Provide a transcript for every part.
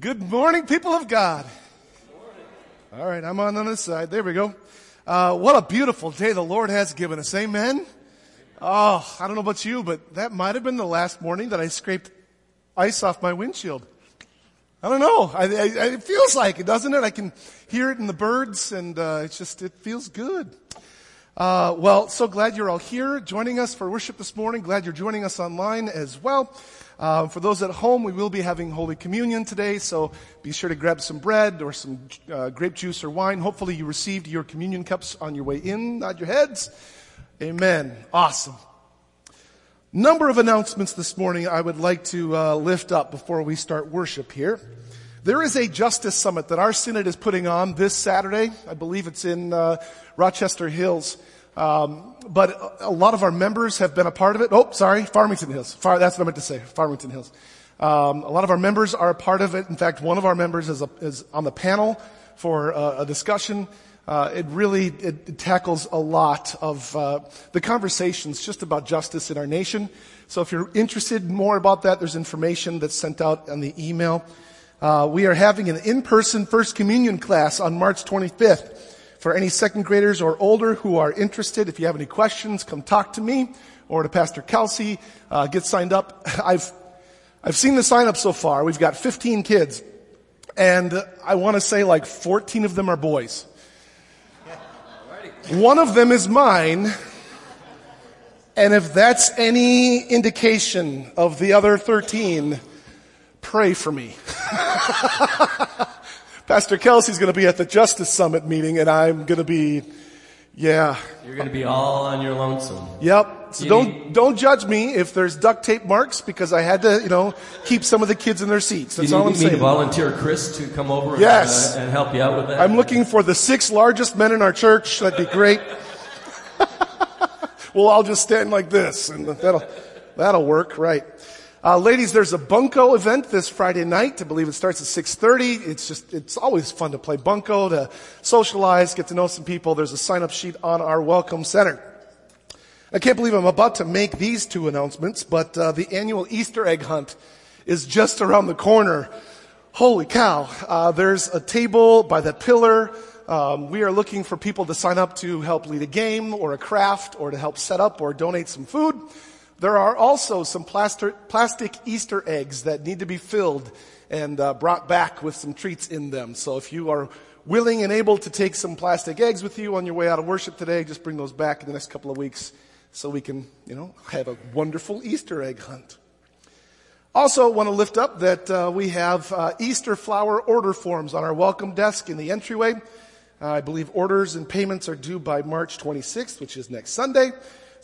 Good morning, people of God. All right, I'm on the other side. There we go. Uh, what a beautiful day the Lord has given us. Amen. Oh, I don't know about you, but that might have been the last morning that I scraped ice off my windshield. I don't know. I, I, it feels like it, doesn't it? I can hear it in the birds, and uh, it's just it feels good. Uh, well, so glad you're all here joining us for worship this morning. Glad you're joining us online as well. Uh, for those at home, we will be having Holy Communion today, so be sure to grab some bread or some uh, grape juice or wine. Hopefully you received your communion cups on your way in, nod your heads. Amen. Awesome. Number of announcements this morning I would like to uh, lift up before we start worship here. There is a justice summit that our synod is putting on this Saturday. I believe it's in uh, Rochester Hills. Um, but a lot of our members have been a part of it. Oh, sorry, Farmington Hills. Far, that's what I meant to say. Farmington Hills. Um, a lot of our members are a part of it. In fact, one of our members is, a, is on the panel for uh, a discussion. Uh, it really it, it, tackles a lot of uh, the conversations just about justice in our nation. So if you're interested more about that, there's information that's sent out on the email. Uh, we are having an in-person First Communion class on March 25th. For any second graders or older who are interested, if you have any questions, come talk to me or to Pastor Kelsey. Uh, get signed up. I've I've seen the sign up so far. We've got 15 kids, and I want to say like 14 of them are boys. One of them is mine. And if that's any indication of the other 13, pray for me. Pastor Kelsey's going to be at the Justice Summit meeting, and I'm going to be, yeah. You're going to be all on your lonesome. Yep. So you don't need, don't judge me if there's duct tape marks because I had to, you know, keep some of the kids in their seats. That's you all I'm saying. need saying. to volunteer Chris to come over yes. and, uh, and help you out with that. I'm looking for the six largest men in our church. That'd be great. well, I'll just stand like this, and that'll that'll work, right? Uh, ladies, there's a bunco event this Friday night. I believe it starts at 6:30. It's just it's always fun to play bunco, to socialize, get to know some people. There's a sign-up sheet on our welcome center. I can't believe I'm about to make these two announcements, but uh, the annual Easter egg hunt is just around the corner. Holy cow! Uh, there's a table by that pillar. Um, we are looking for people to sign up to help lead a game or a craft or to help set up or donate some food. There are also some plastic Easter eggs that need to be filled and uh, brought back with some treats in them. So if you are willing and able to take some plastic eggs with you on your way out of worship today, just bring those back in the next couple of weeks so we can, you know, have a wonderful Easter egg hunt. Also want to lift up that uh, we have uh, Easter flower order forms on our welcome desk in the entryway. Uh, I believe orders and payments are due by March 26th, which is next Sunday.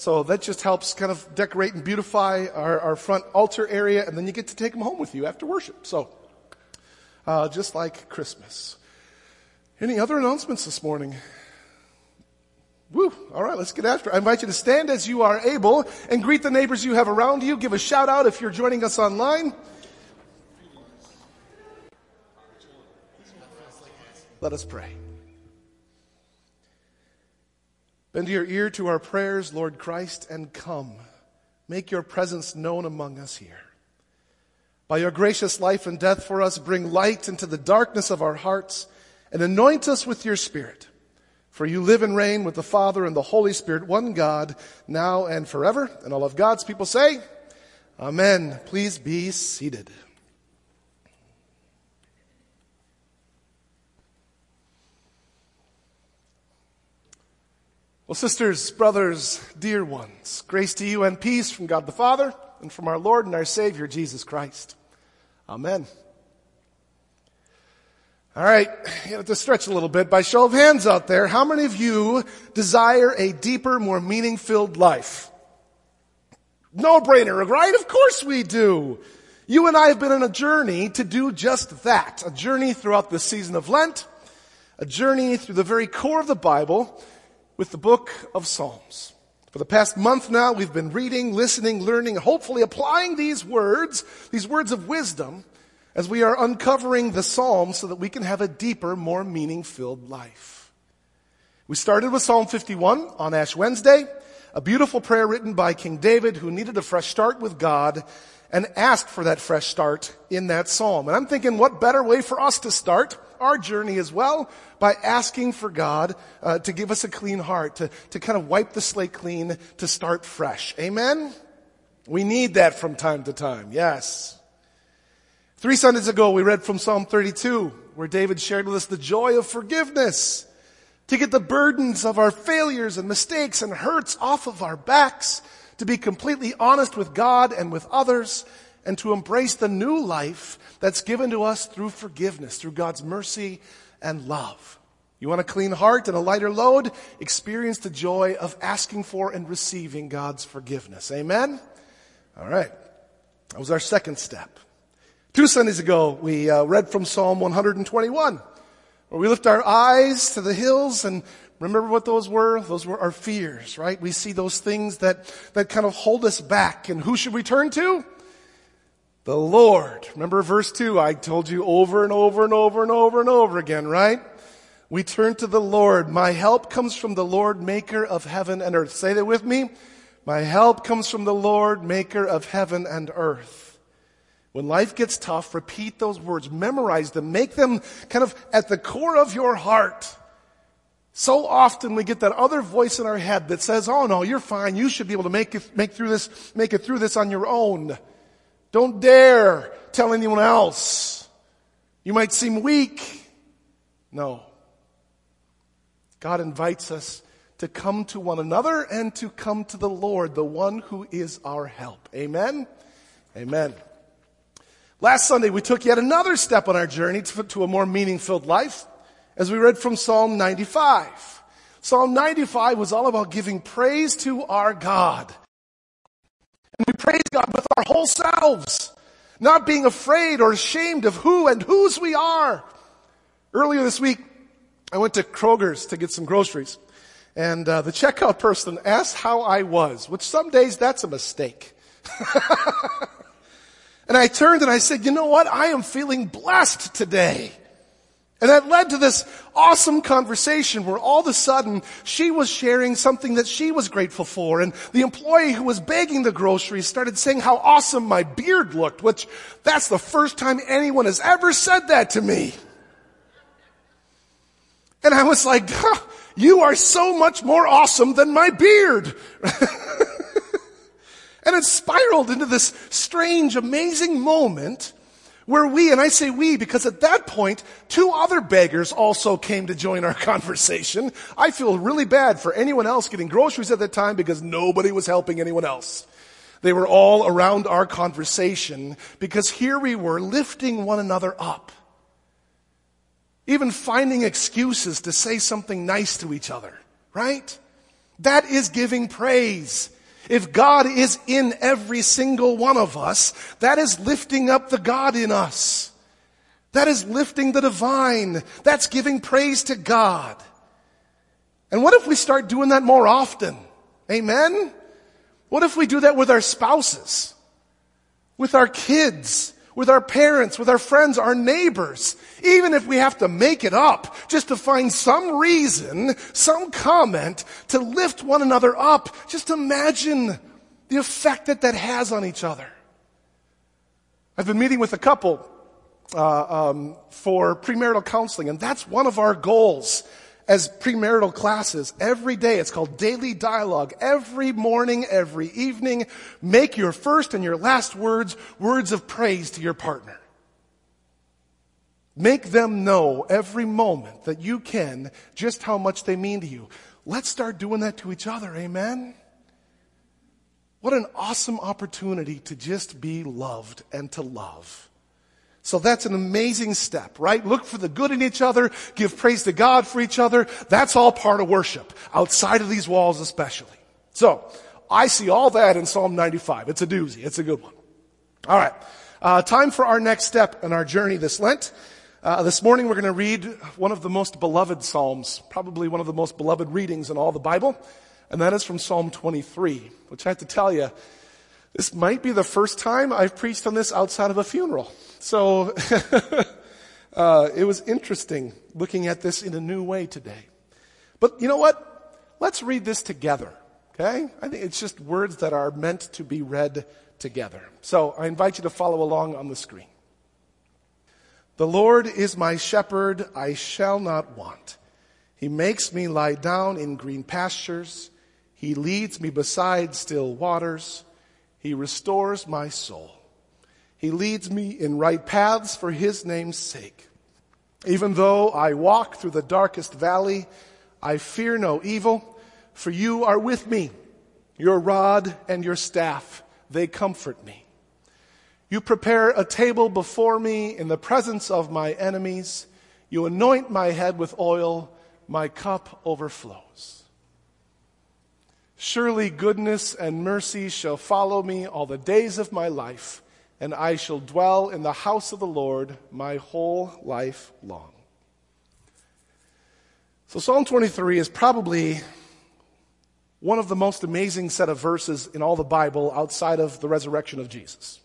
So that just helps kind of decorate and beautify our, our front altar area, and then you get to take them home with you after worship. So, uh, just like Christmas. Any other announcements this morning? Woo. All right, let's get after it. I invite you to stand as you are able and greet the neighbors you have around you. Give a shout out if you're joining us online. Let us pray. Bend your ear to our prayers, Lord Christ, and come. Make your presence known among us here. By your gracious life and death for us, bring light into the darkness of our hearts and anoint us with your Spirit. For you live and reign with the Father and the Holy Spirit, one God, now and forever. And all of God's people say, Amen. Please be seated. Well, sisters, brothers, dear ones, grace to you and peace from God the Father and from our Lord and our Savior, Jesus Christ. Amen. All right, you have to stretch a little bit. By show of hands out there, how many of you desire a deeper, more meaning-filled life? No brainer, right? Of course we do. You and I have been on a journey to do just that. A journey throughout the season of Lent, a journey through the very core of the Bible, with the book of Psalms. For the past month now, we've been reading, listening, learning, hopefully applying these words, these words of wisdom, as we are uncovering the Psalms so that we can have a deeper, more meaning filled life. We started with Psalm 51 on Ash Wednesday, a beautiful prayer written by King David who needed a fresh start with God and asked for that fresh start in that psalm. And I'm thinking, what better way for us to start our journey as well by asking for God uh, to give us a clean heart, to, to kind of wipe the slate clean, to start fresh. Amen? We need that from time to time. Yes. Three Sundays ago, we read from Psalm 32, where David shared with us the joy of forgiveness to get the burdens of our failures and mistakes and hurts off of our backs, to be completely honest with God and with others, and to embrace the new life that's given to us through forgiveness, through God's mercy and love. You want a clean heart and a lighter load? Experience the joy of asking for and receiving God's forgiveness. Amen? All right. That was our second step. Two Sundays ago, we uh, read from Psalm 121, where we lift our eyes to the hills and remember what those were? Those were our fears, right? We see those things that, that kind of hold us back. And who should we turn to? The Lord. Remember verse 2, I told you over and over and over and over and over again, right? We turn to the Lord. My help comes from the Lord, maker of heaven and earth. Say that with me. My help comes from the Lord, maker of heaven and earth. When life gets tough, repeat those words, memorize them, make them kind of at the core of your heart. So often we get that other voice in our head that says, oh no, you're fine. You should be able to make it, make through this, make it through this on your own. Don't dare tell anyone else. You might seem weak. No. God invites us to come to one another and to come to the Lord, the one who is our help. Amen? Amen. Last Sunday, we took yet another step on our journey to, a more meaning filled life as we read from Psalm 95. Psalm 95 was all about giving praise to our God. Praise God with our whole selves, not being afraid or ashamed of who and whose we are. Earlier this week, I went to Kroger's to get some groceries. And uh, the checkout person asked how I was, which some days that's a mistake. and I turned and I said, you know what? I am feeling blessed today. And that led to this awesome conversation where all of a sudden she was sharing something that she was grateful for. And the employee who was bagging the groceries started saying how awesome my beard looked, which that's the first time anyone has ever said that to me. And I was like, you are so much more awesome than my beard. and it spiraled into this strange, amazing moment where we, and I say we because at that point, two other beggars also came to join our conversation. I feel really bad for anyone else getting groceries at that time because nobody was helping anyone else. They were all around our conversation because here we were lifting one another up. Even finding excuses to say something nice to each other, right? That is giving praise. If God is in every single one of us, that is lifting up the God in us. That is lifting the divine. That's giving praise to God. And what if we start doing that more often? Amen? What if we do that with our spouses? With our kids? With our parents, with our friends, our neighbors, even if we have to make it up just to find some reason, some comment to lift one another up, just imagine the effect that that has on each other. I've been meeting with a couple uh, um, for premarital counseling, and that's one of our goals as premarital classes every day. It's called daily dialogue. Every morning, every evening, make your first and your last words words of praise to your partner. Make them know every moment that you can just how much they mean to you. Let's start doing that to each other. Amen. What an awesome opportunity to just be loved and to love. So that's an amazing step, right? Look for the good in each other, give praise to God for each other. That's all part of worship, outside of these walls especially. So, I see all that in Psalm 95. It's a doozy. It's a good one. Alright. Uh, time for our next step in our journey this Lent. Uh, this morning we're going to read one of the most beloved Psalms, probably one of the most beloved readings in all the Bible, and that is from Psalm 23, which I have to tell you, this might be the first time I've preached on this outside of a funeral. So, uh, it was interesting looking at this in a new way today. But you know what? Let's read this together. Okay? I think it's just words that are meant to be read together. So I invite you to follow along on the screen. The Lord is my shepherd, I shall not want. He makes me lie down in green pastures. He leads me beside still waters. He restores my soul. He leads me in right paths for his name's sake. Even though I walk through the darkest valley, I fear no evil, for you are with me. Your rod and your staff, they comfort me. You prepare a table before me in the presence of my enemies. You anoint my head with oil. My cup overflows. Surely goodness and mercy shall follow me all the days of my life, and I shall dwell in the house of the Lord my whole life long. So Psalm 23 is probably one of the most amazing set of verses in all the Bible outside of the resurrection of Jesus.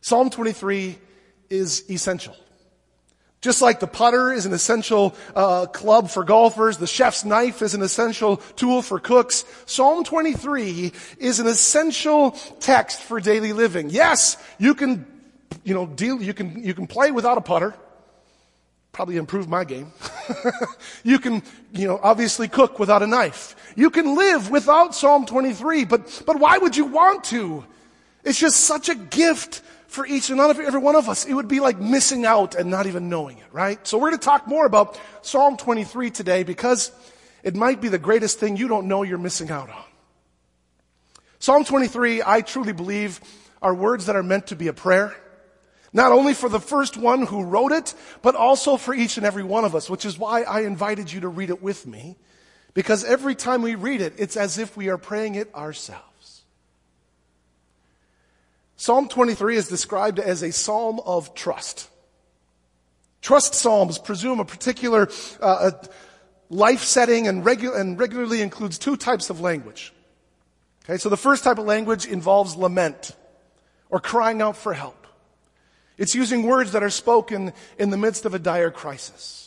Psalm 23 is essential. Just like the putter is an essential uh, club for golfers, the chef's knife is an essential tool for cooks. Psalm 23 is an essential text for daily living. Yes, you can, you know, deal, you can, you can play without a putter probably improve my game. you can, you know, obviously cook without a knife. You can live without Psalm 23, but, but why would you want to? It's just such a gift for each and every one of us. It would be like missing out and not even knowing it, right? So we're going to talk more about Psalm 23 today because it might be the greatest thing you don't know you're missing out on. Psalm 23, I truly believe, are words that are meant to be a prayer. Not only for the first one who wrote it, but also for each and every one of us, which is why I invited you to read it with me. Because every time we read it, it's as if we are praying it ourselves. Psalm 23 is described as a psalm of trust. Trust psalms presume a particular uh, life setting and, regu- and regularly includes two types of language. Okay, so the first type of language involves lament or crying out for help. It's using words that are spoken in the midst of a dire crisis.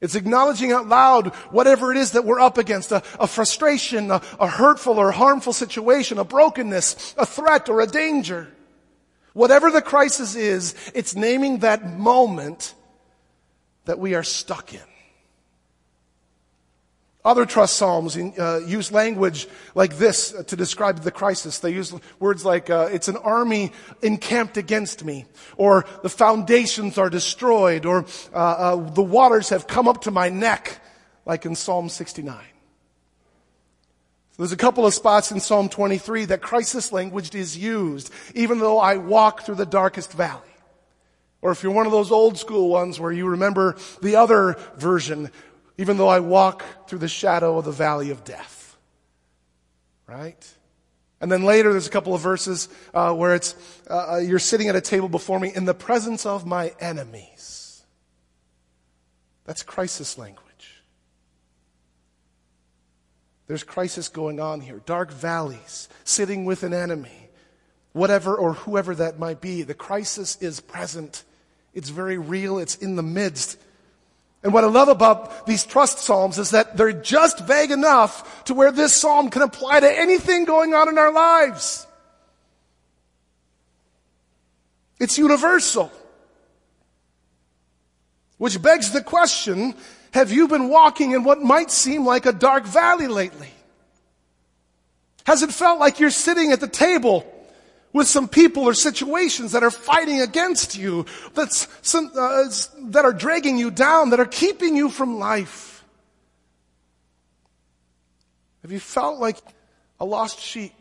It's acknowledging out loud whatever it is that we're up against, a, a frustration, a, a hurtful or harmful situation, a brokenness, a threat or a danger. Whatever the crisis is, it's naming that moment that we are stuck in. Other trust psalms uh, use language like this to describe the crisis. They use words like, uh, it's an army encamped against me, or the foundations are destroyed, or uh, uh the waters have come up to my neck, like in Psalm 69. There's a couple of spots in Psalm 23 that crisis language is used, even though I walk through the darkest valley. Or if you're one of those old school ones where you remember the other version, even though I walk through the shadow of the valley of death. Right? And then later, there's a couple of verses uh, where it's, uh, uh, you're sitting at a table before me in the presence of my enemies. That's crisis language. There's crisis going on here. Dark valleys, sitting with an enemy, whatever or whoever that might be. The crisis is present. It's very real. It's in the midst. And what I love about these trust psalms is that they're just vague enough to where this psalm can apply to anything going on in our lives. It's universal. Which begs the question, have you been walking in what might seem like a dark valley lately? Has it felt like you're sitting at the table with some people or situations that are fighting against you, that's some, uh, that are dragging you down, that are keeping you from life? Have you felt like a lost sheep?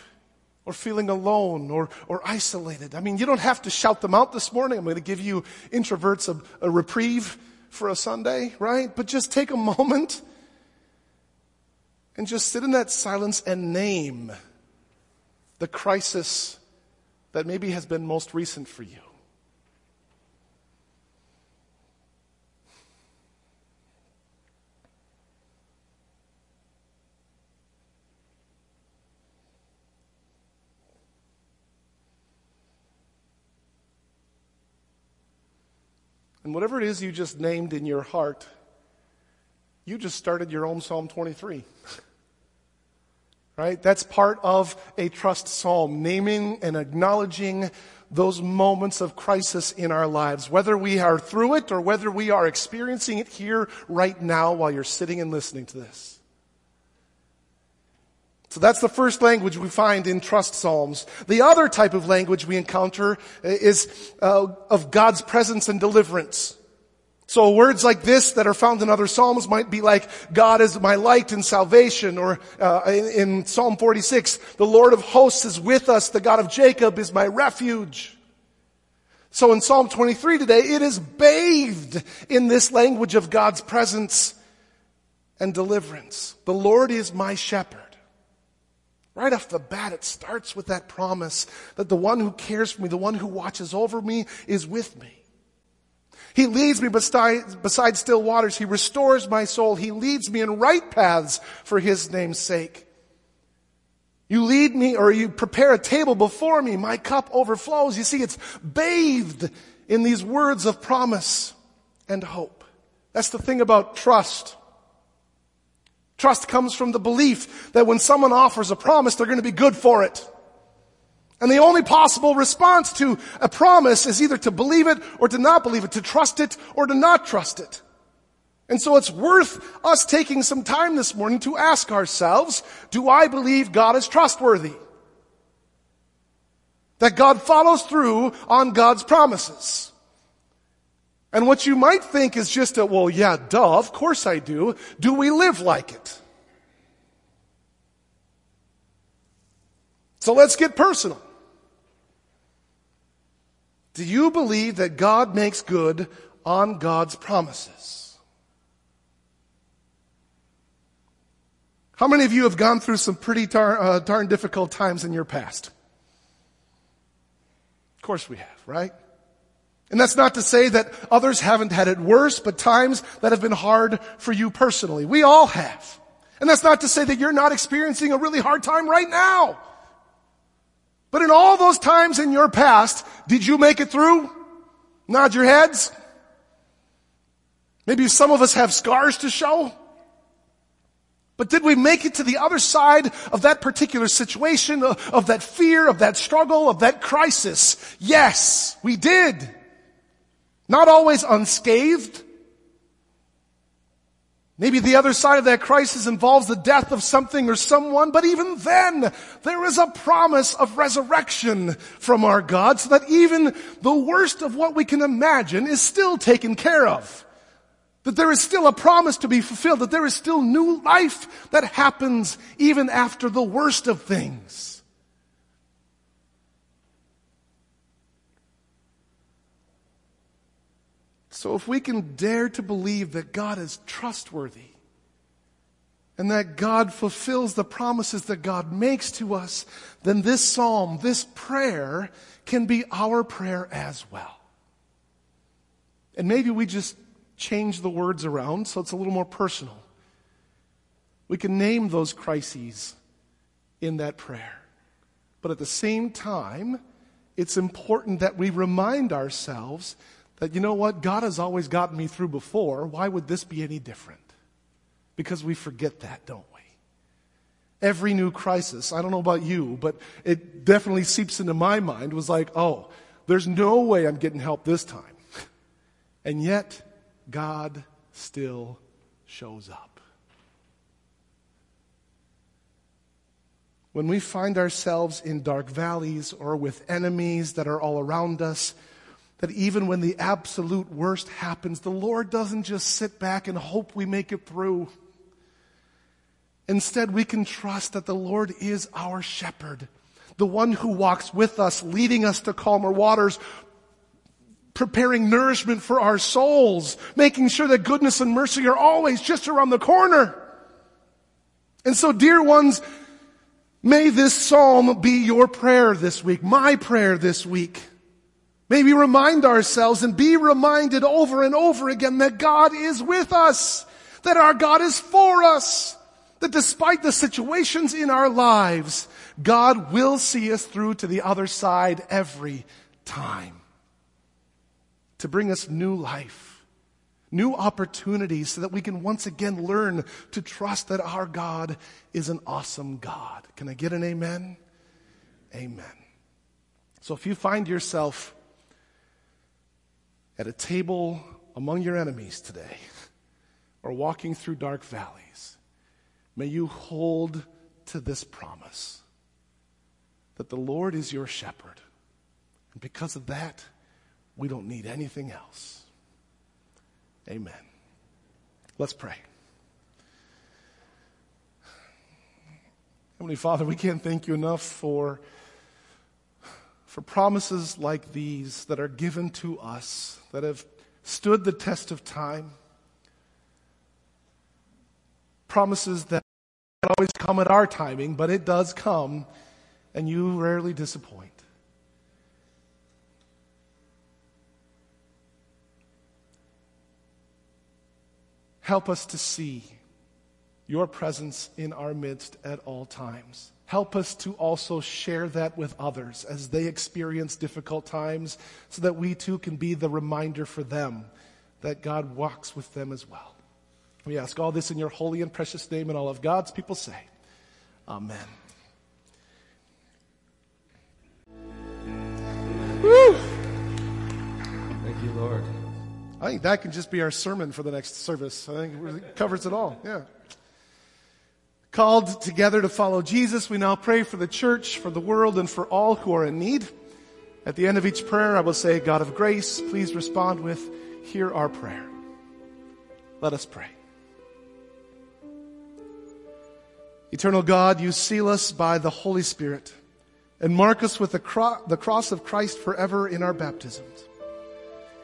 Or feeling alone or, or isolated. I mean, you don't have to shout them out this morning. I'm going to give you introverts a, a reprieve for a Sunday, right? But just take a moment and just sit in that silence and name the crisis that maybe has been most recent for you? And whatever it is you just named in your heart, you just started your own Psalm 23. Right? That's part of a trust psalm, naming and acknowledging those moments of crisis in our lives, whether we are through it or whether we are experiencing it here right now while you're sitting and listening to this. So that's the first language we find in trust psalms. The other type of language we encounter is uh, of God's presence and deliverance. So words like this that are found in other psalms might be like, God is my light and salvation, or uh, in, in Psalm 46, the Lord of hosts is with us, the God of Jacob is my refuge. So in Psalm 23 today, it is bathed in this language of God's presence and deliverance. The Lord is my shepherd. Right off the bat, it starts with that promise that the one who cares for me, the one who watches over me is with me. He leads me beside, beside still waters. He restores my soul. He leads me in right paths for his name's sake. You lead me or you prepare a table before me. My cup overflows. You see, it's bathed in these words of promise and hope. That's the thing about trust. Trust comes from the belief that when someone offers a promise, they're going to be good for it. And the only possible response to a promise is either to believe it or to not believe it, to trust it or to not trust it. And so it's worth us taking some time this morning to ask ourselves, do I believe God is trustworthy? That God follows through on God's promises. And what you might think is just a, well, yeah, duh, of course I do. Do we live like it? So let's get personal. Do you believe that God makes good on God's promises? How many of you have gone through some pretty tar, uh, darn difficult times in your past? Of course we have, right? And that's not to say that others haven't had it worse, but times that have been hard for you personally. We all have. And that's not to say that you're not experiencing a really hard time right now. But in all those times in your past, did you make it through? Nod your heads. Maybe some of us have scars to show. But did we make it to the other side of that particular situation, of that fear, of that struggle, of that crisis? Yes, we did. Not always unscathed, Maybe the other side of that crisis involves the death of something or someone, but even then, there is a promise of resurrection from our God so that even the worst of what we can imagine is still taken care of. That there is still a promise to be fulfilled, that there is still new life that happens even after the worst of things. So if we can dare to believe that God is trustworthy and that God fulfills the promises that God makes to us, then this psalm, this prayer can be our prayer as well. And maybe we just change the words around so it's a little more personal. We can name those crises in that prayer. But at the same time, it's important that we remind ourselves that, you know what, God has always gotten me through before. Why would this be any different? Because we forget that, don't we? Every new crisis, I don't know about you, but it definitely seeps into my mind, was like, oh, there's no way I'm getting help this time. And yet, God still shows up. When we find ourselves in dark valleys or with enemies that are all around us, that even when the absolute worst happens, the Lord doesn't just sit back and hope we make it through. Instead, we can trust that the Lord is our shepherd, the one who walks with us, leading us to calmer waters, preparing nourishment for our souls, making sure that goodness and mercy are always just around the corner. And so, dear ones, may this psalm be your prayer this week, my prayer this week. May we remind ourselves and be reminded over and over again that God is with us, that our God is for us, that despite the situations in our lives, God will see us through to the other side every time to bring us new life, new opportunities so that we can once again learn to trust that our God is an awesome God. Can I get an amen? Amen. So if you find yourself at a table among your enemies today or walking through dark valleys, may you hold to this promise that the Lord is your shepherd. And because of that, we don't need anything else. Amen. Let's pray. Heavenly Father, we can't thank you enough for, for promises like these that are given to us, that have stood the test of time. Promises that always come at our timing, but it does come, and you rarely disappoint. Help us to see your presence in our midst at all times. Help us to also share that with others as they experience difficult times so that we too can be the reminder for them that God walks with them as well. We ask all this in your holy and precious name, and all of God's people say, Amen. Woo! Thank you, Lord. I think that can just be our sermon for the next service. I think it covers it all. Yeah. Called together to follow Jesus, we now pray for the church, for the world, and for all who are in need. At the end of each prayer, I will say, God of grace, please respond with, Hear our prayer. Let us pray. Eternal God, you seal us by the Holy Spirit and mark us with the, cro- the cross of Christ forever in our baptisms.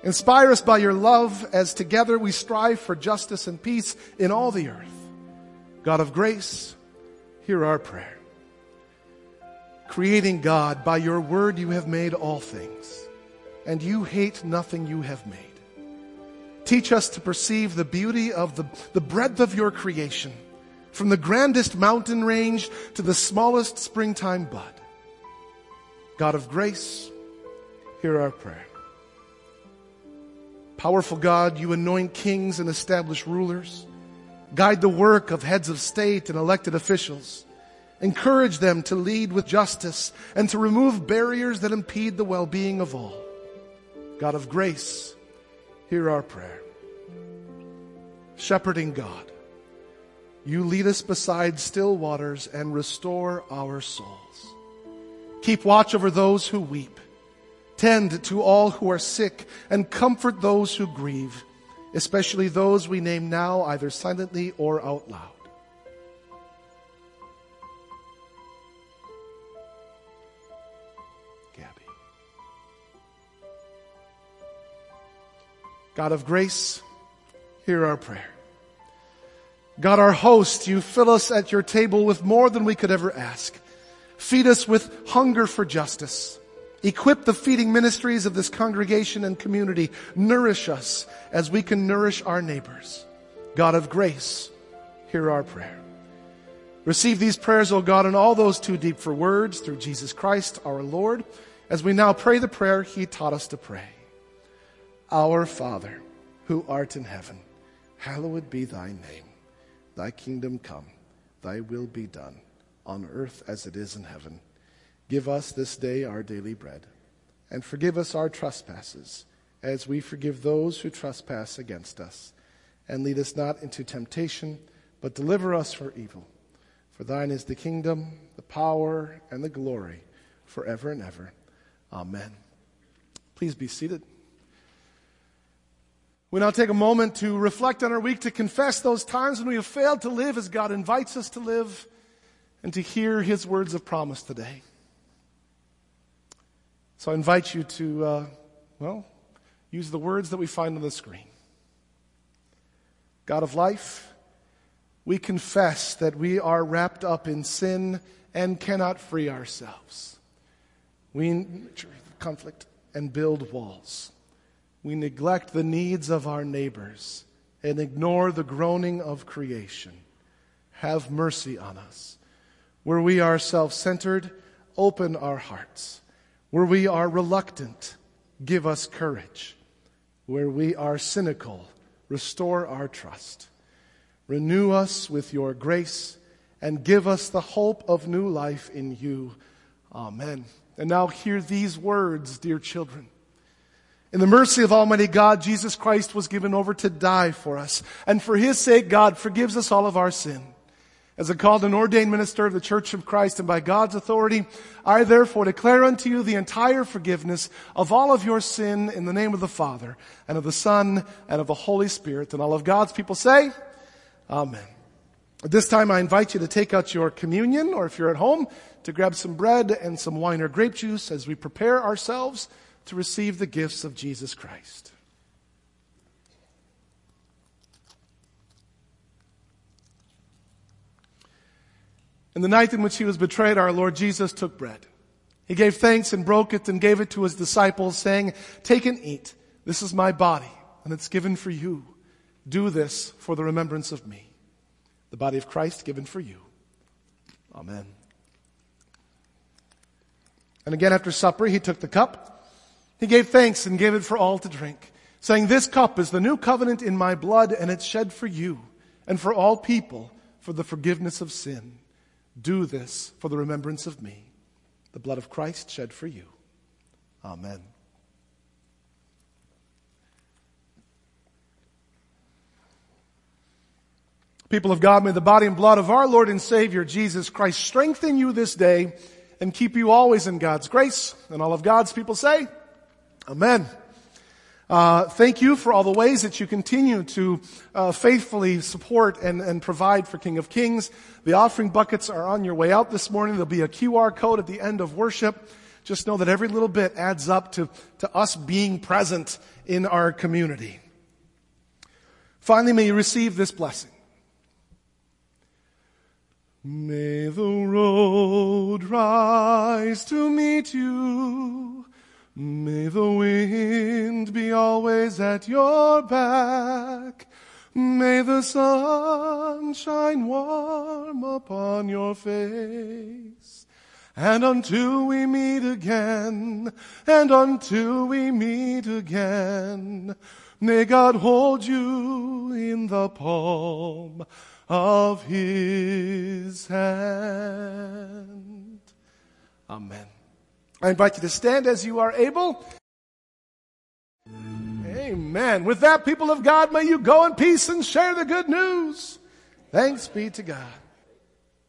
Inspire us by your love as together we strive for justice and peace in all the earth. God of grace, hear our prayer. Creating God, by your word you have made all things, and you hate nothing you have made. Teach us to perceive the beauty of the, the breadth of your creation, from the grandest mountain range to the smallest springtime bud. God of grace, hear our prayer. Powerful God, you anoint kings and establish rulers. Guide the work of heads of state and elected officials. Encourage them to lead with justice and to remove barriers that impede the well-being of all. God of grace, hear our prayer. Shepherding God, you lead us beside still waters and restore our souls. Keep watch over those who weep Tend to all who are sick and comfort those who grieve, especially those we name now either silently or out loud. Gabby. God of grace, hear our prayer. God, our host, you fill us at your table with more than we could ever ask. Feed us with hunger for justice Equip the feeding ministries of this congregation and community. Nourish us as we can nourish our neighbors. God of grace, hear our prayer. Receive these prayers, O God, and all those too deep for words through Jesus Christ our Lord, as we now pray the prayer he taught us to pray. Our Father, who art in heaven, hallowed be thy name. Thy kingdom come, thy will be done, on earth as it is in heaven. Give us this day our daily bread, and forgive us our trespasses, as we forgive those who trespass against us. And lead us not into temptation, but deliver us from evil. For thine is the kingdom, the power, and the glory, forever and ever. Amen. Please be seated. We now take a moment to reflect on our week, to confess those times when we have failed to live as God invites us to live, and to hear his words of promise today. So I invite you to, uh, well, use the words that we find on the screen. God of life, we confess that we are wrapped up in sin and cannot free ourselves. We conflict and build walls. We neglect the needs of our neighbors and ignore the groaning of creation. Have mercy on us. Where we are self centered, open our hearts. Where we are reluctant, give us courage. Where we are cynical, restore our trust. Renew us with your grace and give us the hope of new life in you. Amen. And now hear these words, dear children. In the mercy of Almighty God, Jesus Christ was given over to die for us. And for His sake, God forgives us all of our sin. As a called and ordained minister of the Church of Christ and by God's authority, I therefore declare unto you the entire forgiveness of all of your sin in the name of the Father and of the Son and of the Holy Spirit. And all of God's people say, Amen. At this time, I invite you to take out your communion, or if you're at home, to grab some bread and some wine or grape juice as we prepare ourselves to receive the gifts of Jesus Christ. In the night in which he was betrayed, our Lord Jesus took bread. He gave thanks and broke it and gave it to his disciples, saying, Take and eat. This is my body, and it's given for you. Do this for the remembrance of me. The body of Christ given for you. Amen. And again after supper, he took the cup. He gave thanks and gave it for all to drink, saying, This cup is the new covenant in my blood, and it's shed for you and for all people for the forgiveness of sin. Do this for the remembrance of me, the blood of Christ shed for you. Amen. People of God, may the body and blood of our Lord and Savior Jesus Christ strengthen you this day and keep you always in God's grace. And all of God's people say, Amen. Uh, thank you for all the ways that you continue to uh, faithfully support and, and provide for King of Kings. The offering buckets are on your way out this morning. There'll be a QR code at the end of worship. Just know that every little bit adds up to, to us being present in our community. Finally, may you receive this blessing. May the road rise to meet you. May the wind be always at your back. May the sun shine warm upon your face. And until we meet again, and until we meet again, may God hold you in the palm of his hand. Amen. I invite you to stand as you are able. Amen. With that, people of God, may you go in peace and share the good news. Thanks be to God.